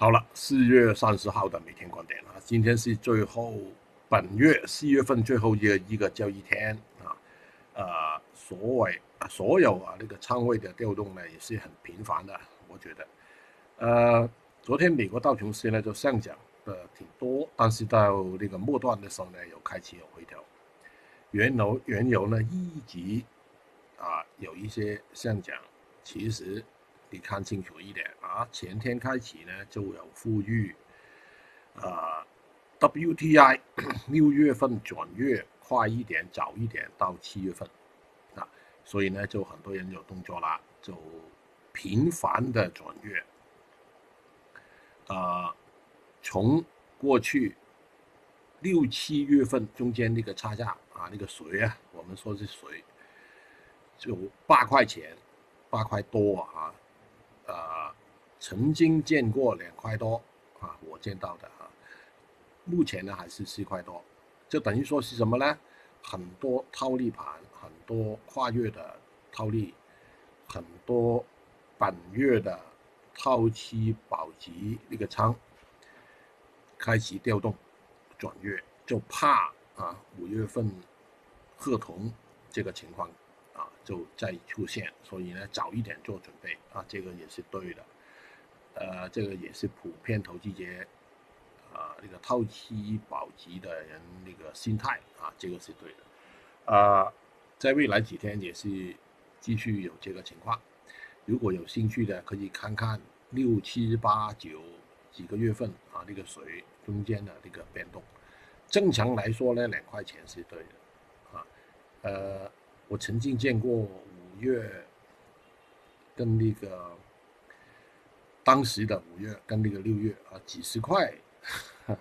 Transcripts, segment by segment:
好了，四月三十号的每天观点啊，今天是最后本月四月份最后一个一个交易天啊，呃，所谓所有啊那个仓位的调动呢也是很频繁的，我觉得，呃，昨天美国道琼斯呢就上涨的挺多，但是到那个末段的时候呢有开启有回调，原油原油呢一直啊有一些上涨，其实。你看清楚一点啊！前天开始呢就有富裕，啊，WTI 六月份转月快一点，早一点到七月份，啊，所以呢就很多人有动作啦，就频繁的转月，啊，从过去六七月份中间那个差价啊，那个水啊，我们说是水，就八块钱，八块多啊。曾经见过两块多啊，我见到的啊，目前呢还是四块多，就等于说是什么呢？很多套利盘，很多跨越的套利，很多本月的套期保级那个仓开始调动转月，就怕啊五月份合同这个情况啊。就再出现，所以呢，早一点做准备啊，这个也是对的。呃，这个也是普遍投资者啊，那个套期保级的人那个心态啊，这个是对的。啊，在未来几天也是继续有这个情况。如果有兴趣的，可以看看六七八九几个月份啊，那个水中间的那个变动。正常来说呢，两块钱是对的啊，呃。我曾经见过五月跟那个当时的五月跟那个六月啊，几十块，啊，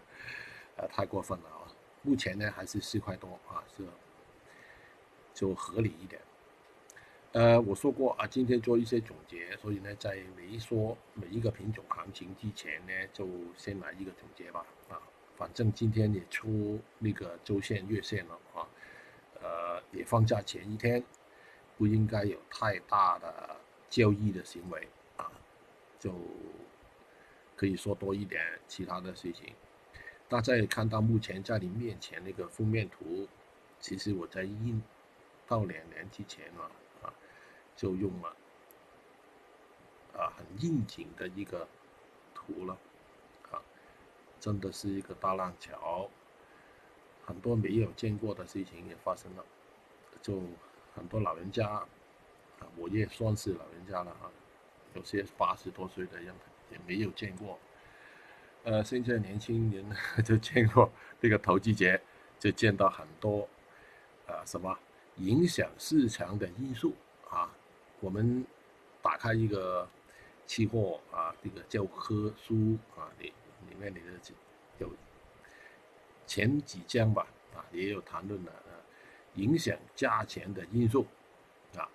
太过分了啊！目前呢还是四块多啊，是就合理一点。呃，我说过啊，今天做一些总结，所以呢，在没说每一个品种行情之前呢，就先来一个总结吧啊，反正今天也出那个周线、月线了啊。呃，也放假前一天，不应该有太大的交易的行为，就可以说多一点其他的事情。大家也看到目前在你面前那个封面图，其实我在一到两年之前啊啊，就用了啊很应景的一个图了啊，真的是一个大浪桥。很多没有见过的事情也发生了，就很多老人家啊，我也算是老人家了啊，有些八十多岁的人也没有见过。呃，现在年轻人就见过这个投机节，就见到很多啊什么影响市场的因素啊。我们打开一个期货啊，这个教科书啊，里里面你的有。前几章吧，啊，也有谈论了啊，影响价钱的因素，啊，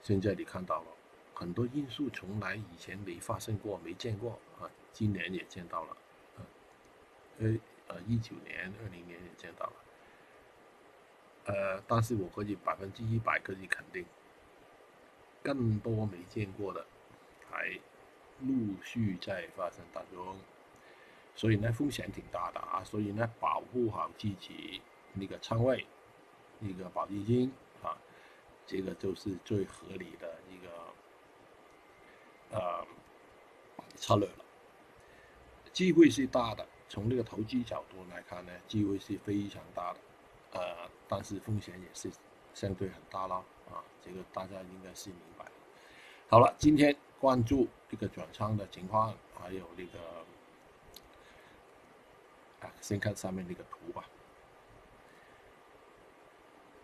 现在你看到了很多因素，从来以前没发生过、没见过啊，今年也见到了，啊，呃呃，一九年、二零年也见到了，呃，但是我可以百分之一百可以肯定，更多没见过的还陆续在发生当中。所以呢，风险挺大的啊，所以呢，保护好自己那个仓位，那个保基金啊，这个就是最合理的一个呃策略了。机会是大的，从这个投机角度来看呢，机会是非常大的，呃，但是风险也是相对很大了啊，这个大家应该是明白。好了，今天关注这个转仓的情况，还有那个。先看上面那个图吧，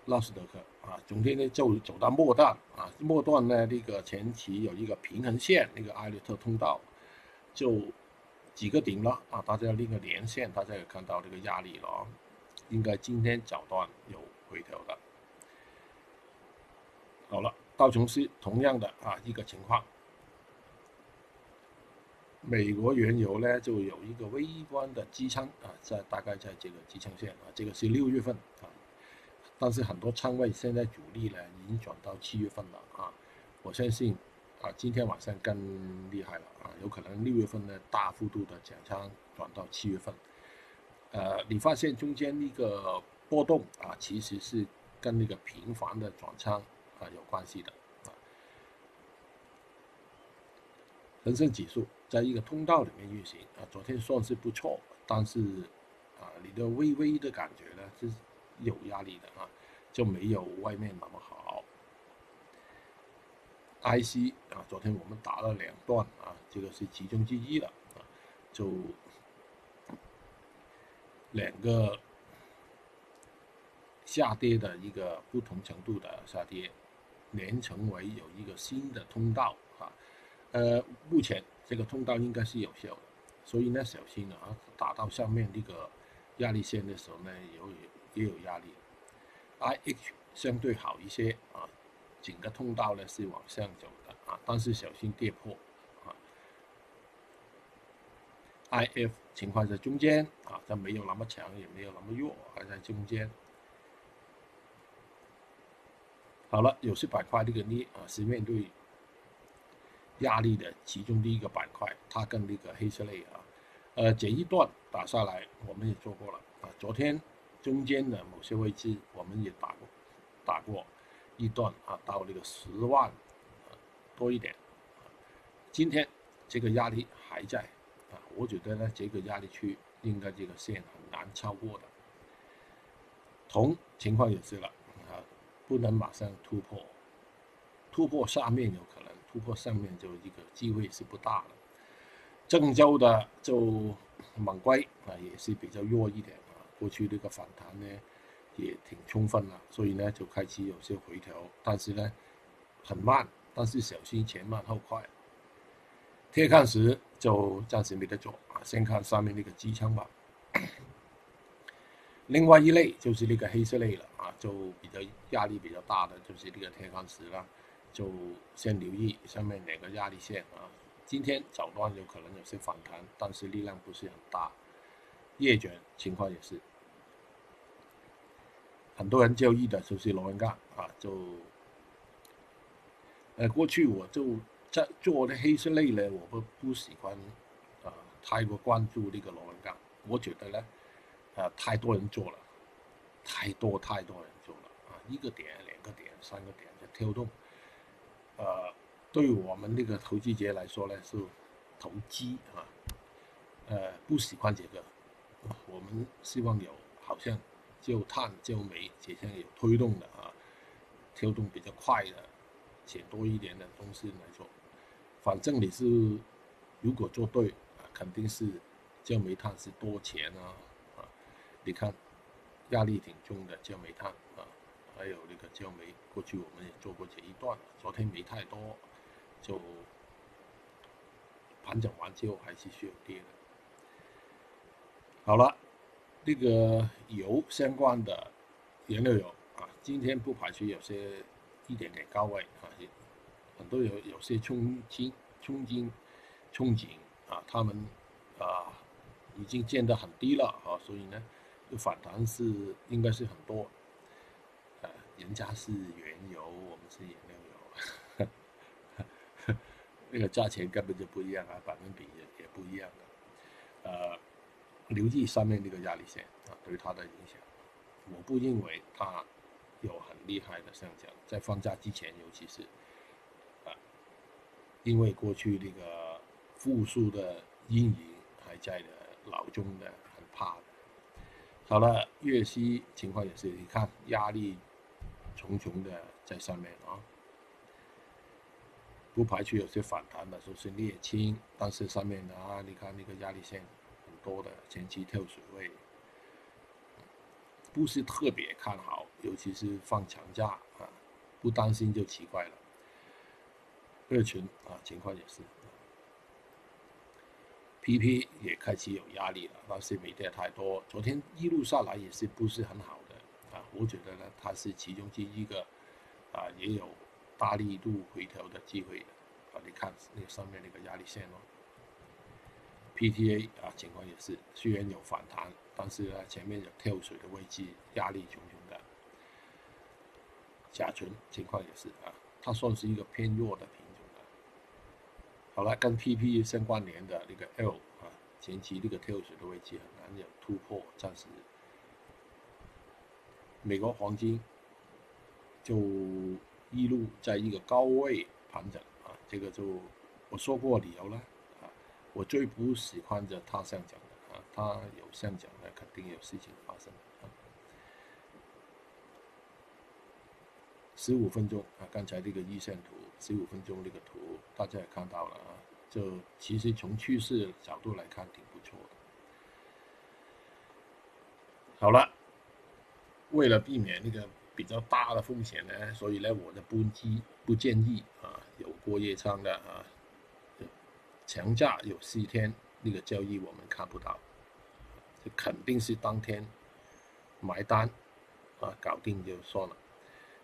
纳斯达克啊，总体呢就走到末段啊，末段呢那个前期有一个平衡线，那个艾略特通道就几个顶了啊，大家那个连线，大家也看到这个压力了啊，应该今天早段有回调的。好了，道琼斯同样的啊一个情况。美国原油呢，就有一个微观的支撑啊，在大概在这个支撑线啊，这个是六月份啊，但是很多仓位现在主力呢已经转到七月份了啊，我相信啊，今天晚上更厉害了啊，有可能六月份呢大幅度的减仓转到七月份，呃，你发现中间那个波动啊，其实是跟那个频繁的转仓啊有关系的啊。恒生指数在一个通道里面运行啊，昨天算是不错，但是啊，你的微微的感觉呢就是有压力的啊，就没有外面那么好。IC 啊，昨天我们打了两段啊，这个是其中之一了啊，就两个下跌的一个不同程度的下跌，连成为有一个新的通道啊，呃，目前这个通道应该是有效的，所以呢，小心啊，打到上面这个压力线的时候呢，有也有压力，IH 相对好一些啊。整个通道呢是往上走的啊，但是小心跌破啊。IF 情况在中间啊，它没有那么强，也没有那么弱，还在中间。好了，有些板块这个呢啊是面对压力的其中的一个板块，它跟那个黑色类啊，呃，这一段打下来我们也做过了啊。昨天中间的某些位置我们也打过，打过。一段啊，到那个十万多一点，今天这个压力还在啊，我觉得呢，这个压力区应该这个线很难超过的。铜情况也是了啊，不能马上突破，突破下面有可能，突破上面就一个机会是不大了。郑州的就猛龟啊，也是比较弱一点啊，过去这个反弹呢。也挺充分了，所以呢就开始有些回调，但是呢很慢，但是小心前慢后快。贴看时就暂时没得做啊，先看上面那个支撑吧。另外一类就是那个黑色类了啊，就比较压力比较大的就是这个贴看时了，就先留意上面哪个压力线啊。今天早段有可能有些反弹，但是力量不是很大。夜卷情况也是。很多人交易的就是螺纹钢啊，就，呃，过去我就在做的黑色类呢，我不不喜欢啊，太过关注那个螺纹钢，我觉得呢，啊，太多人做了，太多太多人做了啊，一个点、两个点、三个点的跳动，呃，对我们那个投资者来说呢是投机啊，呃，不喜欢这个，我们希望有好像。就碳就煤，这些有推动的啊，跳动比较快的，且多一点的东西来做。反正你是如果做对啊，肯定是焦煤炭是多钱啊啊！你看压力挺重的焦煤炭啊，还有那个焦煤，过去我们也做过这一段，昨天没太多，就盘整完之后还是需要跌的。好了。那个油相关的原料油啊，今天不排除有些一点点高位啊，很多有有些憧憬、憧憬、憧憬啊，他们啊已经见得很低了啊，所以呢，就反弹是应该是很多。呃，人家是原油，我们是原料油，那个价钱根本就不一样啊，百分比，留意上面这个压力线啊，对它的影响，我不认为它有很厉害的上涨，在放假之前，尤其是啊，因为过去那个复苏的阴影还在的，脑中的很怕的。好了，粤西情况也是，你看压力重重的在上面啊，不排除有些反弹的，说是沥青，但是上面的啊，你看那个压力线。多的前期跳水位不是特别看好，尤其是放长假啊，不担心就奇怪了。二群啊，情况也是，PP 也开始有压力了，但是没跌太多。昨天一路下来也是不是很好的啊，我觉得呢，它是其中之一个啊，也有大力度回调的机会的啊。你看那上面那个压力线哦。PTA 啊，情况也是，虽然有反弹，但是呢，前面有跳水的位置，压力重重的。甲醇情况也是啊，它算是一个偏弱的品种的，好了，跟 PP 相关联的那个 L 啊，前期这个跳水的位置很难有突破，暂时。美国黄金就一路在一个高位盘整啊，这个就我说过理由了，我最不喜欢着它上讲的啊，他有上讲的肯定有事情发生啊。十五分钟啊，刚才这个日线图，十五分钟这个图大家也看到了啊，就其实从趋势角度来看挺不错的。好了。为了避免那个比较大的风险呢，所以呢，我的不基不建议啊有过夜仓的啊，强价有四天那个交易我们看不到，这肯定是当天买单啊搞定就算了，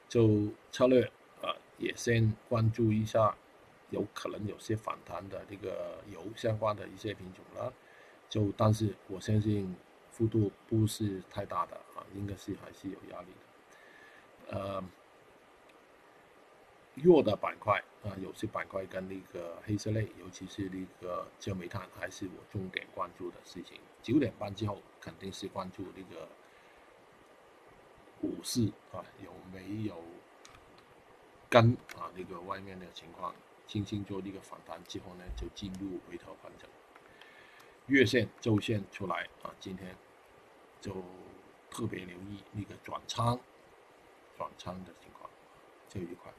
就策略啊也先关注一下，有可能有些反弹的这个油相关的一些品种了，就但是我相信。幅度不是太大的啊，应该是还是有压力的。呃，弱的板块啊，有些板块跟那个黑色类，尤其是那个焦煤炭，还是我重点关注的事情。九点半之后肯定是关注那个股市啊，有没有跟啊那个外面的情况，轻轻做那个反弹之后呢，就进入回调反整。月线、周线出来啊，今天。就特别留意那个转仓、转仓的情况，这一块。